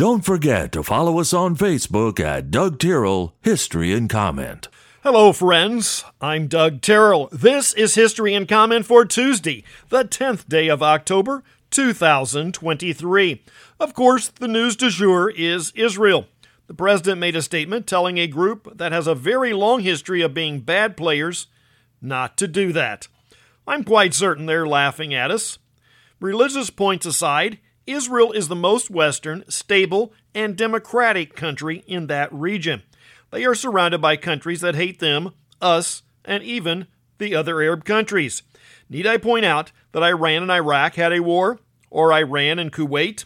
Don't forget to follow us on Facebook at Doug Tyrrell History and Comment. Hello, friends. I'm Doug Terrell. This is History and Comment for Tuesday, the 10th day of October, 2023. Of course, the news du jour is Israel. The president made a statement telling a group that has a very long history of being bad players not to do that. I'm quite certain they're laughing at us. Religious points aside, Israel is the most Western, stable, and democratic country in that region. They are surrounded by countries that hate them, us, and even the other Arab countries. Need I point out that Iran and Iraq had a war? Or Iran and Kuwait?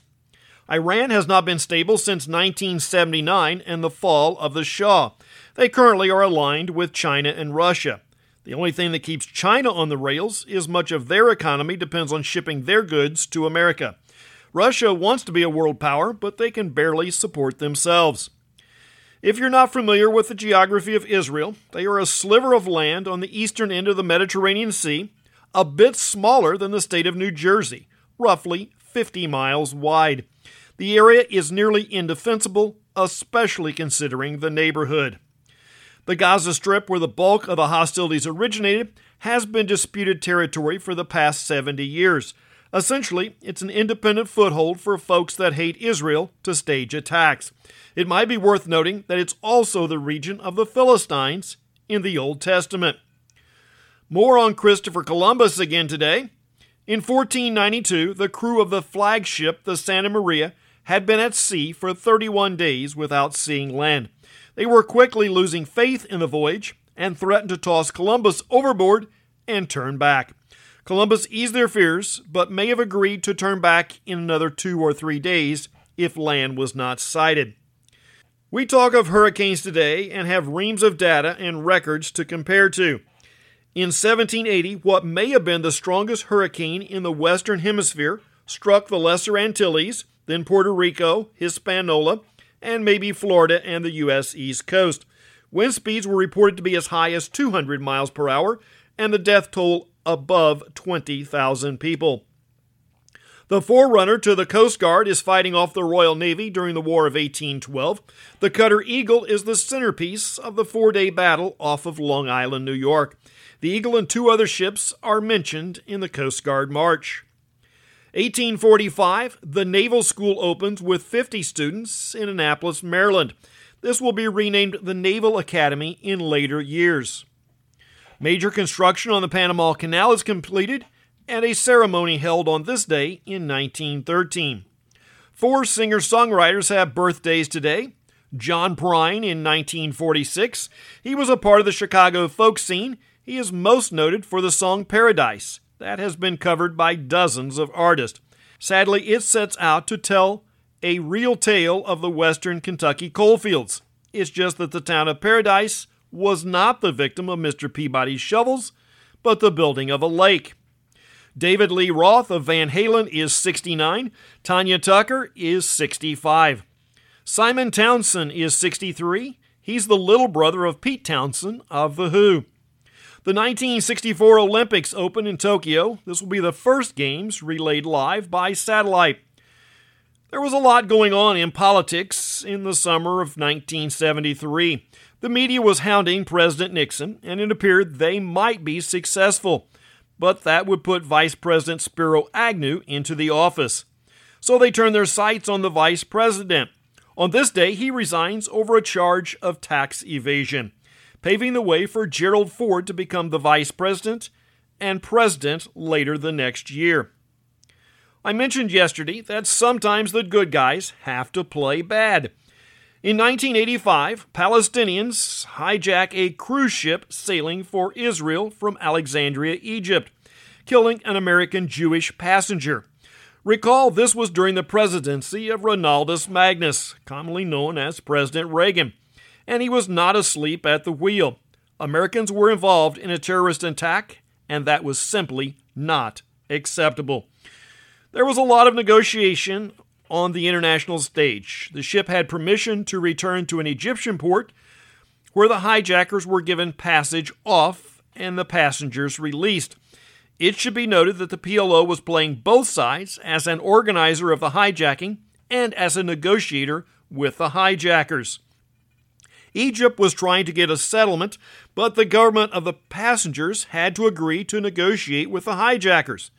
Iran has not been stable since 1979 and the fall of the Shah. They currently are aligned with China and Russia. The only thing that keeps China on the rails is much of their economy depends on shipping their goods to America. Russia wants to be a world power, but they can barely support themselves. If you're not familiar with the geography of Israel, they are a sliver of land on the eastern end of the Mediterranean Sea, a bit smaller than the state of New Jersey, roughly 50 miles wide. The area is nearly indefensible, especially considering the neighborhood. The Gaza Strip, where the bulk of the hostilities originated, has been disputed territory for the past 70 years. Essentially, it's an independent foothold for folks that hate Israel to stage attacks. It might be worth noting that it's also the region of the Philistines in the Old Testament. More on Christopher Columbus again today. In 1492, the crew of the flagship, the Santa Maria, had been at sea for 31 days without seeing land. They were quickly losing faith in the voyage and threatened to toss Columbus overboard and turn back. Columbus eased their fears, but may have agreed to turn back in another two or three days if land was not sighted. We talk of hurricanes today and have reams of data and records to compare to. In 1780, what may have been the strongest hurricane in the Western Hemisphere struck the Lesser Antilles, then Puerto Rico, Hispaniola, and maybe Florida and the U.S. East Coast. Wind speeds were reported to be as high as 200 miles per hour, and the death toll above 20,000 people. The forerunner to the Coast Guard is fighting off the Royal Navy during the War of 1812. The cutter Eagle is the centerpiece of the four day battle off of Long Island, New York. The Eagle and two other ships are mentioned in the Coast Guard March. 1845, the Naval School opens with 50 students in Annapolis, Maryland. This will be renamed the Naval Academy in later years. Major construction on the Panama Canal is completed, and a ceremony held on this day in 1913. Four singer songwriters have birthdays today. John Prine in 1946. He was a part of the Chicago folk scene. He is most noted for the song Paradise. That has been covered by dozens of artists. Sadly, it sets out to tell a real tale of the western Kentucky coalfields. It's just that the town of Paradise was not the victim of Mr. Peabody's shovels, but the building of a lake. David Lee Roth of Van Halen is 69. Tanya Tucker is 65. Simon Townshend is 63. He's the little brother of Pete Townshend of The Who. The 1964 Olympics open in Tokyo. This will be the first games relayed live by satellite. There was a lot going on in politics in the summer of 1973. The media was hounding President Nixon, and it appeared they might be successful. But that would put Vice President Spiro Agnew into the office. So they turned their sights on the vice president. On this day, he resigns over a charge of tax evasion, paving the way for Gerald Ford to become the vice president and president later the next year. I mentioned yesterday that sometimes the good guys have to play bad. In 1985, Palestinians hijack a cruise ship sailing for Israel from Alexandria, Egypt, killing an American Jewish passenger. Recall this was during the presidency of Ronaldus Magnus, commonly known as President Reagan, and he was not asleep at the wheel. Americans were involved in a terrorist attack, and that was simply not acceptable. There was a lot of negotiation on the international stage. The ship had permission to return to an Egyptian port where the hijackers were given passage off and the passengers released. It should be noted that the PLO was playing both sides as an organizer of the hijacking and as a negotiator with the hijackers. Egypt was trying to get a settlement, but the government of the passengers had to agree to negotiate with the hijackers.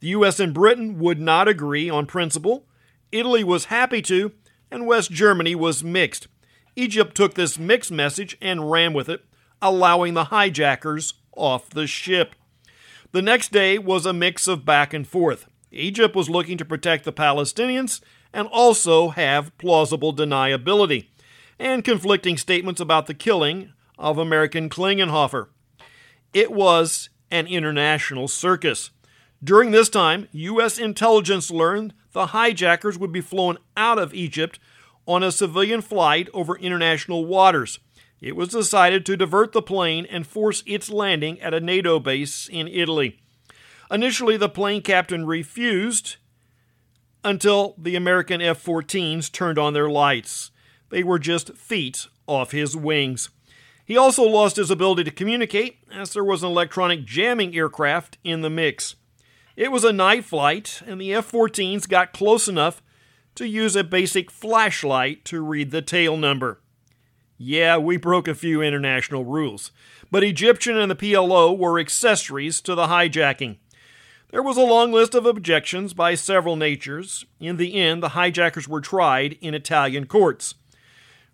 The US and Britain would not agree on principle. Italy was happy to, and West Germany was mixed. Egypt took this mixed message and ran with it, allowing the hijackers off the ship. The next day was a mix of back and forth. Egypt was looking to protect the Palestinians and also have plausible deniability and conflicting statements about the killing of American Klingenhofer. It was an international circus. During this time, U.S. intelligence learned the hijackers would be flown out of Egypt on a civilian flight over international waters. It was decided to divert the plane and force its landing at a NATO base in Italy. Initially, the plane captain refused until the American F 14s turned on their lights. They were just feet off his wings. He also lost his ability to communicate, as there was an electronic jamming aircraft in the mix. It was a night flight, and the F 14s got close enough to use a basic flashlight to read the tail number. Yeah, we broke a few international rules, but Egyptian and the PLO were accessories to the hijacking. There was a long list of objections by several natures. In the end, the hijackers were tried in Italian courts.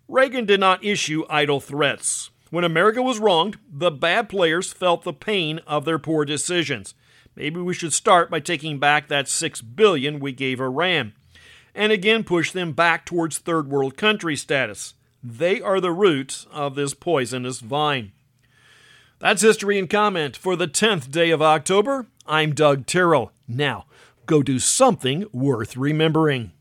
Reagan did not issue idle threats. When America was wronged, the bad players felt the pain of their poor decisions. Maybe we should start by taking back that 6 billion we gave Iran and again push them back towards third world country status. They are the root of this poisonous vine. That's history and comment for the 10th day of October. I'm Doug Terrell. Now, go do something worth remembering.